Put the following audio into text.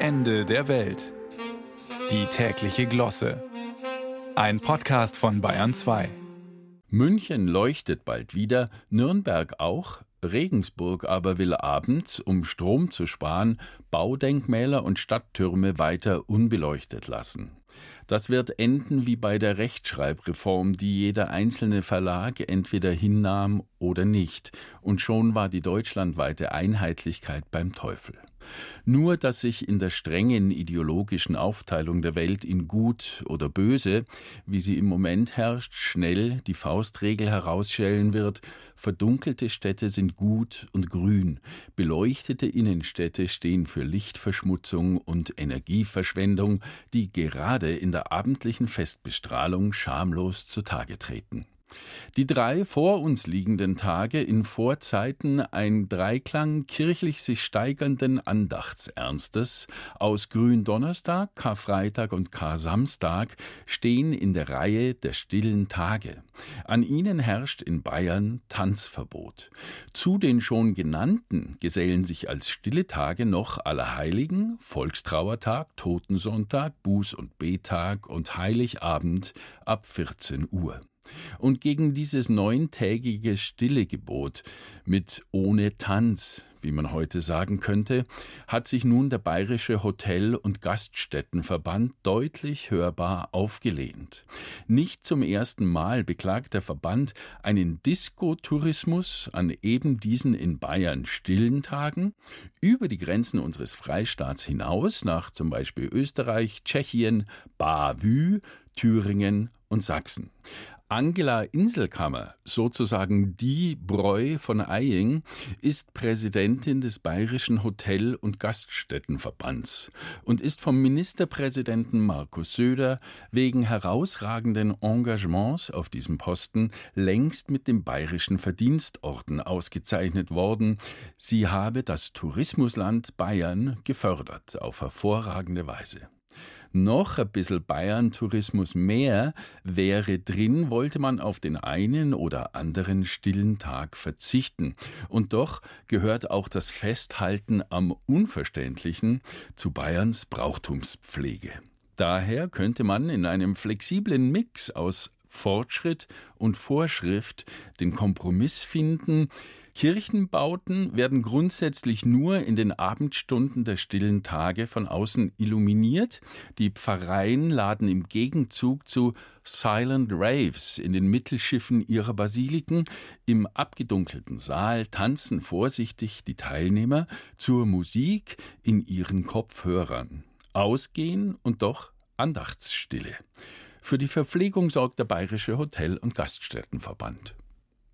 Ende der Welt. Die tägliche Glosse. Ein Podcast von Bayern 2. München leuchtet bald wieder, Nürnberg auch, Regensburg aber will abends, um Strom zu sparen, Baudenkmäler und Stadttürme weiter unbeleuchtet lassen. Das wird enden wie bei der Rechtschreibreform, die jeder einzelne Verlag entweder hinnahm oder nicht, und schon war die deutschlandweite Einheitlichkeit beim Teufel. Nur dass sich in der strengen ideologischen Aufteilung der Welt in gut oder böse, wie sie im Moment herrscht, schnell die Faustregel herausschellen wird, verdunkelte Städte sind gut und grün, beleuchtete Innenstädte stehen für Lichtverschmutzung und Energieverschwendung, die gerade in der abendlichen Festbestrahlung schamlos zutage treten. Die drei vor uns liegenden Tage in Vorzeiten ein Dreiklang kirchlich sich steigernden Andachtsernstes aus Gründonnerstag, Karfreitag und Kar-Samstag stehen in der Reihe der stillen Tage. An ihnen herrscht in Bayern Tanzverbot. Zu den schon genannten gesellen sich als stille Tage noch Allerheiligen, Volkstrauertag, Totensonntag, Buß- und Betag und Heiligabend ab 14 Uhr. Und gegen dieses neuntägige Stillegebot mit ohne Tanz, wie man heute sagen könnte, hat sich nun der Bayerische Hotel- und Gaststättenverband deutlich hörbar aufgelehnt. Nicht zum ersten Mal beklagt der Verband einen Diskotourismus an eben diesen in Bayern stillen Tagen über die Grenzen unseres Freistaats hinaus nach zum Beispiel Österreich, Tschechien, Bavü, Thüringen und Sachsen. Angela Inselkammer, sozusagen die Breu von Eying, ist Präsidentin des Bayerischen Hotel- und Gaststättenverbands und ist vom Ministerpräsidenten Markus Söder wegen herausragenden Engagements auf diesem Posten längst mit dem Bayerischen Verdienstorden ausgezeichnet worden. Sie habe das Tourismusland Bayern gefördert auf hervorragende Weise noch ein bisschen Bayern-Tourismus mehr wäre drin, wollte man auf den einen oder anderen stillen Tag verzichten. Und doch gehört auch das Festhalten am Unverständlichen zu Bayerns Brauchtumspflege. Daher könnte man in einem flexiblen Mix aus Fortschritt und Vorschrift den Kompromiss finden, Kirchenbauten werden grundsätzlich nur in den Abendstunden der stillen Tage von außen illuminiert. Die Pfarreien laden im Gegenzug zu Silent Raves in den Mittelschiffen ihrer Basiliken. Im abgedunkelten Saal tanzen vorsichtig die Teilnehmer zur Musik in ihren Kopfhörern. Ausgehen und doch Andachtsstille. Für die Verpflegung sorgt der Bayerische Hotel- und Gaststättenverband.